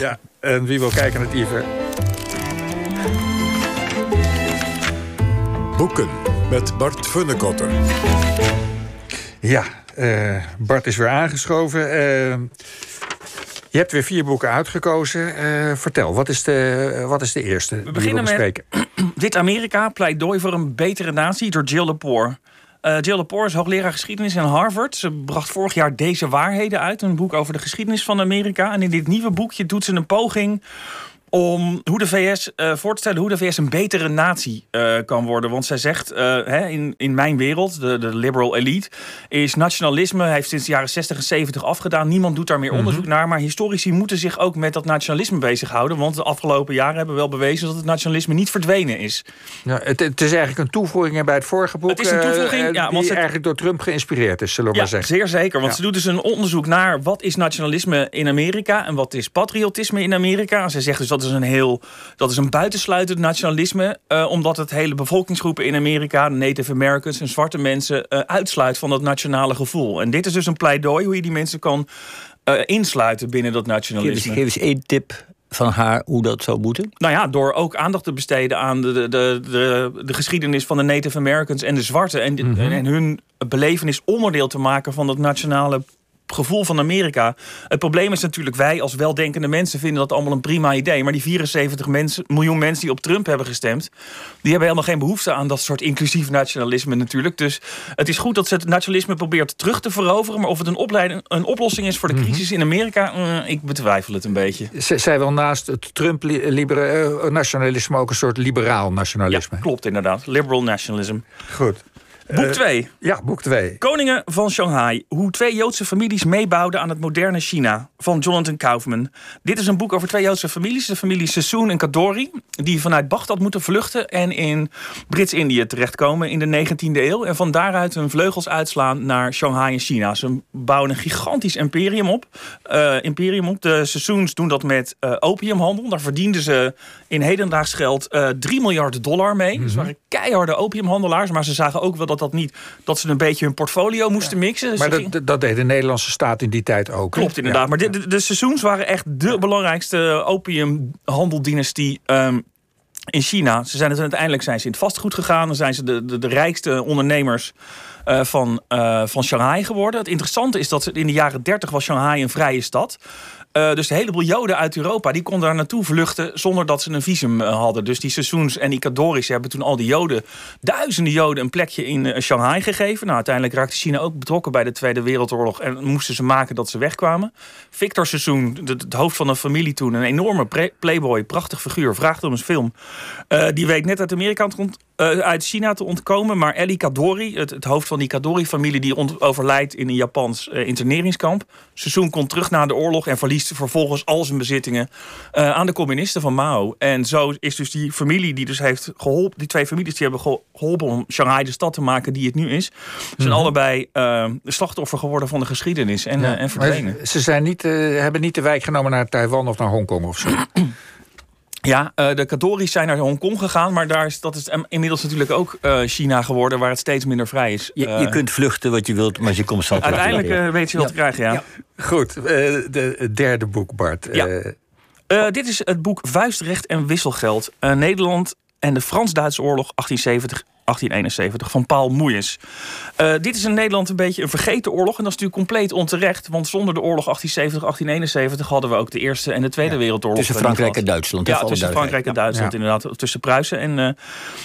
Dankjewel. Ja, en wie wil kijken naar Iver? Boeken met Bart Funnekotter. Ja, uh, Bart is weer aangeschoven. Uh, je hebt weer vier boeken uitgekozen. Uh, vertel, wat is, de, wat is de eerste? We beginnen met Dit Amerika, pleidooi voor een betere natie door Jill Lepore. Uh, Jill Lepore is hoogleraar geschiedenis in Harvard. Ze bracht vorig jaar Deze Waarheden uit, een boek over de geschiedenis van Amerika. En in dit nieuwe boekje doet ze een poging om hoe de VS uh, voor te stellen hoe de VS een betere natie uh, kan worden. Want zij zegt, uh, hè, in, in mijn wereld, de, de liberal elite, is nationalisme, heeft sinds de jaren 60 en 70 afgedaan. Niemand doet daar meer onderzoek mm -hmm. naar. Maar historici moeten zich ook met dat nationalisme bezighouden. Want de afgelopen jaren hebben we wel bewezen dat het nationalisme niet verdwenen is. Ja, het, het is eigenlijk een toevoeging bij het vorige boek. Het is een toevoeging, ja, die eigenlijk door Trump geïnspireerd is, zullen we ja, maar zeggen. Zeer zeker, want ja. ze doet dus een onderzoek naar wat is nationalisme in Amerika en wat is patriotisme in Amerika. Ze zegt dus dat is een heel dat is een buitensluitend nationalisme, uh, omdat het hele bevolkingsgroepen in Amerika, Native Americans en zwarte mensen, uh, uitsluit van dat nationale gevoel. En dit is dus een pleidooi hoe je die mensen kan uh, insluiten binnen dat nationalisme. Geef eens, geef eens één tip van haar hoe dat zou moeten? Nou ja, door ook aandacht te besteden aan de, de, de, de, de geschiedenis van de Native Americans en de zwarten. En, mm -hmm. en hun belevenis onderdeel te maken van dat nationale gevoel van Amerika. Het probleem is natuurlijk, wij als weldenkende mensen vinden dat allemaal een prima idee. Maar die 74 mensen, miljoen mensen die op Trump hebben gestemd, die hebben helemaal geen behoefte aan dat soort inclusief nationalisme natuurlijk. Dus het is goed dat ze het nationalisme probeert terug te veroveren. Maar of het een, opleiding, een oplossing is voor de crisis in Amerika, uh, ik betwijfel het een beetje. Zij wil naast het Trump-nationalisme ook een soort liberaal nationalisme. Ja, klopt inderdaad. Liberal nationalism. Goed. Boek 2. Uh, ja, boek 2. Koningen van Shanghai. Hoe twee Joodse families meebouwden aan het moderne China. Van Jonathan Kaufman. Dit is een boek over twee Joodse families. De familie Sassoon en Kadori. Die vanuit Bagdad moeten vluchten. En in Brits-Indië terechtkomen in de 19e eeuw. En van daaruit hun vleugels uitslaan naar Shanghai en China. Ze bouwen een gigantisch imperium op. Uh, imperium op. De Sassoons doen dat met uh, opiumhandel. Daar verdienden ze in hedendaags geld 3 miljard dollar mee. Mm -hmm. Dus waren keiharde opiumhandelaars. Maar ze zagen ook wel dat dat niet dat ze een beetje hun portfolio moesten mixen. Maar dat, dat deed de Nederlandse staat in die tijd ook. Klopt inderdaad. Maar de, de, de, seizoens waren echt de belangrijkste opiumhandeldynastie. Um, in China. Ze zijn het uiteindelijk zijn ze in het vastgoed gegaan. Dan zijn ze de, de, de rijkste ondernemers uh, van, uh, van Shanghai geworden. Het interessante is dat in de jaren 30 was Shanghai een vrije stad. Uh, dus een heleboel Joden uit Europa die konden daar naartoe vluchten zonder dat ze een visum uh, hadden. Dus die seizoens en die Kadoris hebben toen al die Joden, duizenden Joden, een plekje in uh, Shanghai gegeven. Nou, uiteindelijk raakte China ook betrokken bij de Tweede Wereldoorlog en moesten ze maken dat ze wegkwamen. Victor Seizoen, het hoofd van een familie toen, een enorme playboy, prachtig figuur, vraagt om een film. die weet net uit Amerika uit China te ontkomen, maar Ellie Kadori, het, het hoofd van die Kadori-familie, die overlijdt in een Japans interneringskamp. Seizoen komt terug na de oorlog en verliest vervolgens al zijn bezittingen uh, aan de communisten van Mao. En zo is dus die familie die dus heeft geholpen, die twee families die hebben geholpen om Shanghai de stad te maken die het nu is, zijn mm -hmm. allebei slachtoffer geworden van de geschiedenis en, ja. en verdwenen. Ze zijn niet, hebben niet de wijk genomen naar Taiwan of naar Hongkong of zo. Ja, uh, de Kadoris zijn naar Hongkong gegaan, maar daar is, dat is inmiddels natuurlijk ook uh, China geworden, waar het steeds minder vrij is. Je, je kunt vluchten wat je wilt, maar je komt zo terug. Uiteindelijk weet je wat ja. te krijgen, ja. ja. Goed, de, het derde boek, Bart. Ja. dit is het boek Vuistrecht en Wisselgeld. Nederland en de Frans-Duitse oorlog 1870 1871 van Paul Moeijes. Uh, dit is in Nederland een beetje een vergeten oorlog. En dat is natuurlijk compleet onterecht. Want zonder de oorlog 1870, 1871 hadden we ook de Eerste en de Tweede ja, Wereldoorlog. Tussen Frankrijk en Duitsland. Ja, tussen Frankrijk en Duitsland ja. inderdaad. Tussen Pruisen en, uh,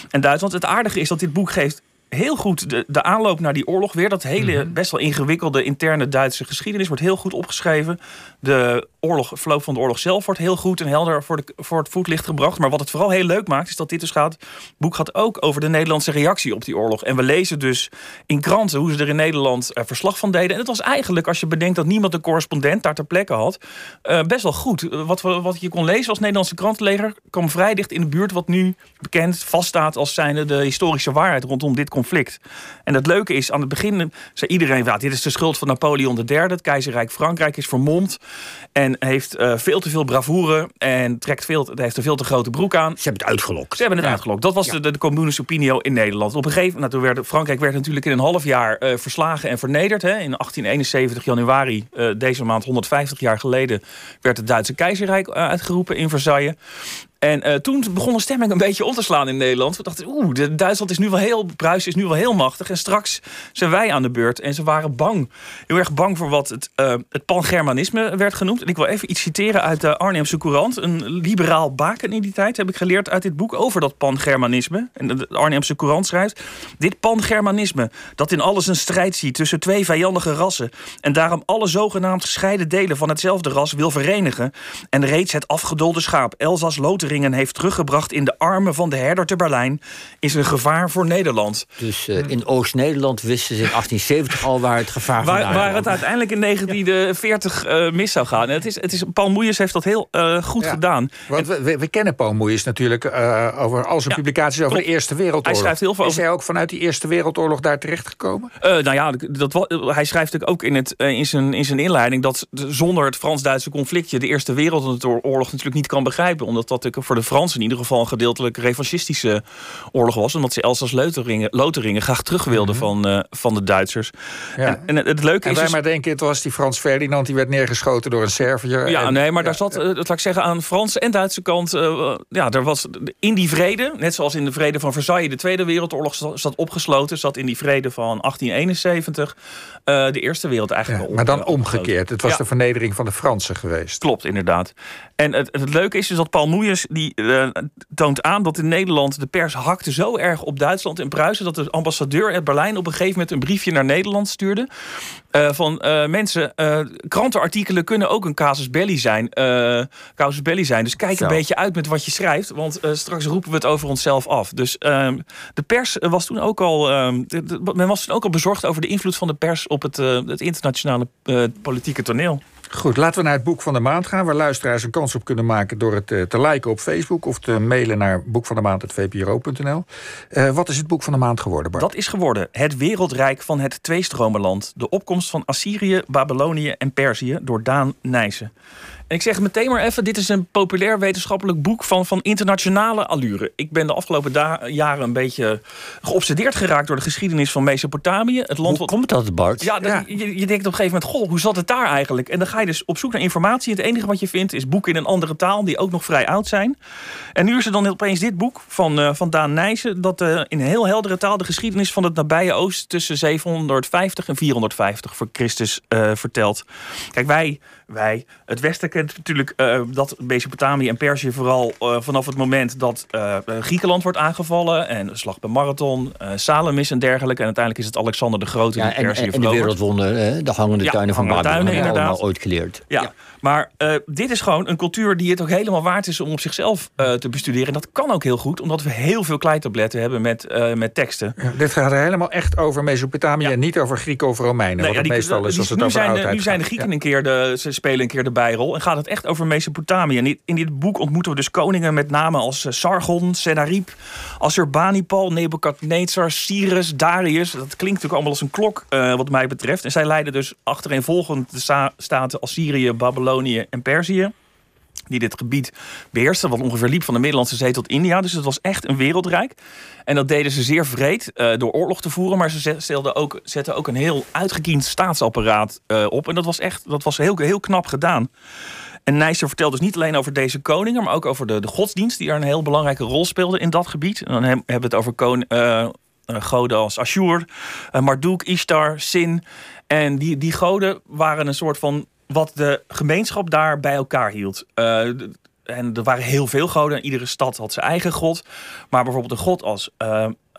en Duitsland. Het aardige is dat dit boek geeft heel goed de, de aanloop naar die oorlog weer. Dat hele mm -hmm. best wel ingewikkelde interne Duitse geschiedenis wordt heel goed opgeschreven. De oorlog, verloop van de oorlog zelf wordt heel goed en helder voor, de, voor het voetlicht gebracht. Maar wat het vooral heel leuk maakt, is dat dit dus gaat. Het boek gaat ook over de Nederlandse reactie op die oorlog. En we lezen dus in kranten hoe ze er in Nederland uh, verslag van deden. En het was eigenlijk, als je bedenkt dat niemand een correspondent daar ter plekke had, uh, best wel goed. Wat, wat je kon lezen als Nederlandse krantenleger kwam vrij dicht in de buurt wat nu bekend vaststaat als zijnde de historische waarheid rondom dit conflict conflict. En het leuke is, aan het begin zei iedereen... Ja, dit is de schuld van Napoleon III. Het keizerrijk Frankrijk is vermomd. En heeft uh, veel te veel bravoure. En trekt veel, heeft een veel te grote broek aan. Ze hebben het uitgelokt. Ze hebben het uitgelokt. Dat was de, de, de opinio in Nederland. Op een gegeven moment, nou, werd, Frankrijk werd natuurlijk in een half jaar uh, verslagen en vernederd. Hè. In 1871 januari, uh, deze maand 150 jaar geleden... werd het Duitse keizerrijk uitgeroepen in Versailles. En uh, toen begon de stemming een beetje om te slaan in Nederland. We dachten, oeh, Duitsland is nu wel heel, Pruisen is nu wel heel machtig. En straks zijn wij aan de beurt. En ze waren bang, heel erg bang voor wat het, uh, het pangermanisme werd genoemd. En ik wil even iets citeren uit de Arnhemse Courant. Een liberaal baken in die tijd heb ik geleerd uit dit boek over dat pangermanisme. En de Arnhemse Courant schrijft, dit pangermanisme, dat in alles een strijd ziet tussen twee vijandige rassen. En daarom alle zogenaamd gescheiden delen van hetzelfde ras wil verenigen. En reeds het afgedolde schaap, Elzas Heeft teruggebracht in de armen van de herder te Berlijn, is een gevaar voor Nederland. Dus uh, in Oost-Nederland wisten ze in 1870 al waar het gevaar waar, vandaan Waar het uiteindelijk in 1940 uh, mis zou gaan. En het is, het is, Paul Moeijers heeft dat heel uh, goed ja, gedaan. Want we, we, kennen Paul Moeijers natuurlijk over al zijn ja, publicaties over klopt. de Eerste Wereldoorlog. Hij schrijft heel veel over... Is hij ook vanuit die Eerste Wereldoorlog daar terechtgekomen? nou ja, dat, hij schrijft natuurlijk ook in, het, in, zijn, in zijn inleiding... dat zonder het Frans-Duitse conflictje de Eerste Wereldoorlog natuurlijk niet kan begrijpen. Omdat dat natuurlijk voor de Fransen in ieder geval een gedeeltelijk revanchistische oorlog was. Omdat ze Elsass Loteringen, Loteringen graag terug wilden mm -hmm. van, uh, van de Duitsers. Ja. En, en, het leuke en is. wij dus, maar denken, het was die Frans Ferdinand die werd neergeschoten door een Serviër. Ja, en, nee, maar daar zat, uh, dat laat ik zeggen, aan de Franse en Duitse kant. Uh, ja, er was in die vrede, net zoals in de vrede van Versailles, de Tweede Wereldoorlog zat opgesloten, zat in die vrede van 1871 de Eerste Wereld eigenlijk. Ja, maar dan omgekeerd. Het was de vernedering van de Fransen geweest. Klopt, inderdaad. En het, het leuke is dus dat Paul Moeijers die uh, toont aan dat in Nederland de pers hakte zo erg op Duitsland en Pruisen dat de ambassadeur uit Berlijn op een gegeven moment een briefje naar Nederland stuurde uh, van uh, mensen krantenartikelen kunnen ook een casus belli zijn, casus belli zijn. Dus kijk een beetje uit met wat je schrijft, want straks roepen we het over onszelf af. Dus ehm, de pers was toen ook al ehm, de, de, men was toen ook al bezorgd over de invloed van de pers op het, het internationale politieke toneel. Goed, laten we naar het boek van de maand gaan... waar luisteraars een kans op kunnen maken door het uh, te liken op Facebook... of te mailen naar boekvandemaand.vpro.nl. Uh, wat is het boek van de maand geworden? Dat is geworden Het Wereldrijk van het Tweestromenland. De opkomst van Assyrië, Babylonië en Perzië door Daan Nijssen. En ik zeg meteen maar even, dit is een populair wetenschappelijk boek van, van internationale allure. Ik ben de afgelopen jaren een beetje geobsedeerd geraakt door de geschiedenis van Mesopotamië. Het land hoe wat... komt dat, Bart? Ja, ja. Je, je, denkt op een gegeven moment, goh, hoe zat het daar eigenlijk? En dan ga je dus op zoek naar informatie. Het enige wat je vindt is boeken in een andere taal, die ook nog vrij oud zijn. En nu is er dan opeens dit boek van, uh, van Daan Nijssen, dat uh, in heel heldere taal de geschiedenis van het nabije Oosten tussen 750 en 450 voor Christus uh, vertelt. Kijk, wij, wij, het Westen kent natuurlijk uh, dat Mesopotamië en Perzië vooral uh, vanaf het moment dat uh, Griekenland wordt aangevallen en de slag bij Marathon, Salamis en dergelijke. En uiteindelijk is het Alexander de Grote ja, die Perzië en, en de wereldwonder, de hangende ja, tuinen van Babylon, tuinen, inderdaad. allemaal ooit geleerd. Ja, ja. Maar dit is gewoon een cultuur die het ook helemaal waard is om op zichzelf te bestuderen. En dat kan ook heel goed, omdat we heel veel kleitabletten hebben met, met teksten. Ja, dit gaat er helemaal echt over Mesopotamië en niet over Grieken of Romeinen. Nee, wat die, meestal is als het nu over zijn, oudheid Nu zijn de. Grieken een keer de, ze spelen een keer de bijrol en gaat het echt over Mesopotamië. En in dit boek ontmoeten we dus koningen met namen als Sargon, Sennacherib, Assurbanipal, Nebukadnezar, Cyrus, Darius. Dat klinkt natuurlijk allemaal als een klok wat mij betreft. En zij leiden dus achtereenvolgend de staten Assyrië, En Perzië die dit gebied beheersten, wat ongeveer liep van de Middellandse Zee tot India. Dus het was echt een wereldrijk. En dat deden ze zeer vreed uh, door oorlog te voeren, maar ze ook, zetten ook een heel uitgekiend staatsapparaat uh, op. En dat was echt dat was heel, heel knap gedaan. En Nijster vertelt dus niet alleen over deze koningen, maar ook over de, de godsdienst, die er een heel belangrijke rol speelde in dat gebied. En dan hebben we het over koning, uh, goden als Ashur, Marduk, Ishtar, Sin. En die, die goden waren een soort van wat de gemeenschap daar bij elkaar hield. Uh, en er waren heel veel goden. Iedere stad had zijn eigen god. Maar bijvoorbeeld een god als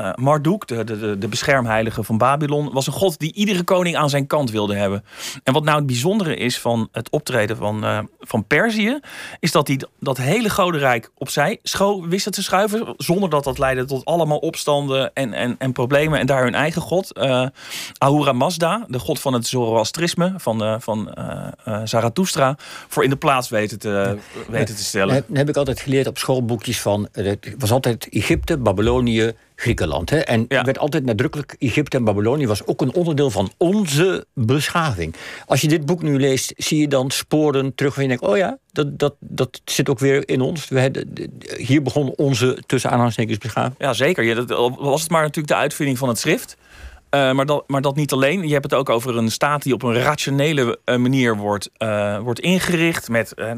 uh, uh, Marduk, de, de, de beschermheilige van Babylon, was een god die iedere koning aan zijn kant wilde hebben. En wat nou het bijzondere is van het optreden van, uh, van Perzië, is dat hij dat hele godenrijk opzij wisten te schuiven, zonder dat dat leidde tot allemaal opstanden en, en, en problemen. En daar hun eigen god, uh, Ahura Mazda, de god van het Zoroastrisme, van, van Zarathustra, voor in de plaats weten te, weten te stellen. Dat heb ik altijd geleerd op schoolboekjes van, het was altijd Egypte, Babylonië, Griekenland. Hè? En Ja. werd altijd nadrukkelijk, Egypte en Babylonië was ook een onderdeel van onze beschaving. Als je dit boek nu leest, zie je dan sporen terug waar je denkt, oh ja, dat, dat, dat zit ook weer in ons. We, hadden- de- de- hier begon onze tussen aanhalingstekens beschaving. Ja, zeker. Ja, dat, was het maar natuurlijk de uitvinding van het schrift. Eh, maar, dat, maar dat niet alleen. Je hebt het ook over een staat die op een rationele eh, manier wordt, eh, wordt ingericht. Met eh,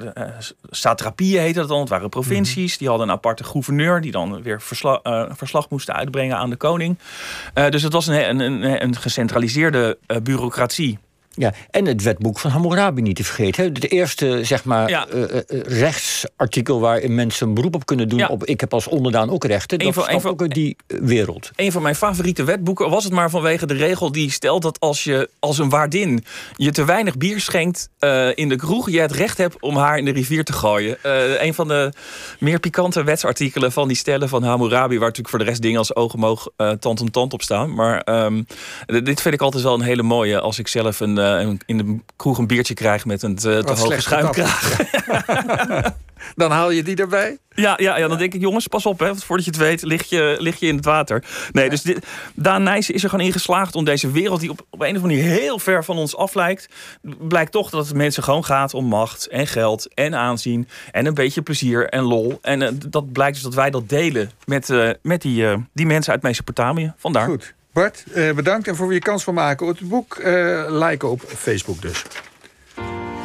satrapieën heette dat dan. Het waren provincies. Die hadden een aparte gouverneur. Die dan weer versla, verslag moesten uitbrengen aan de koning. Dus het was een, een, een, een gecentraliseerde bureaucratie. Ja, en het wetboek van Hammurabi niet te vergeten. hè. Het eerste zeg maar, Ja. eh, eh, eh, rechtsartikel waarin mensen een beroep op kunnen doen. Ja. Op, ik heb als onderdaan ook rechten. Dat van- van- ook die wereld. Een van mijn favoriete wetboeken was het maar vanwege de regel die stelt dat als je als een waardin je te weinig bier schenkt in de kroeg, je het recht hebt om haar in de rivier te gooien. Een van de meer pikante wetsartikelen van die stellen van Hammurabi, waar natuurlijk voor de rest dingen als oog om oog, eh, tand om tand op staan. Maar ehm, dit vind ik altijd wel een hele mooie als ik zelf een, eh, in de kroeg een biertje krijg met een te, te hoge schuimkraag. Dan haal je die erbij. Ja, ja, ja, dan denk ik, jongens, pas op, hè, want voordat je het weet, lig je, lig je in het water. Nee, dus dit, Daan Nijssen is er gewoon in geslaagd om deze wereld, die op, op een of andere manier heel ver van ons af lijkt, blijkt toch dat het mensen gewoon gaat om macht en geld en aanzien en een beetje plezier en lol. En eh, dat blijkt dus dat wij dat delen met, eh, met die, eh, die mensen uit Mesopotamië. Vandaar. Goed. Bart, eh, bedankt. En voor je kans van maken het boek, eh liken op Facebook dus.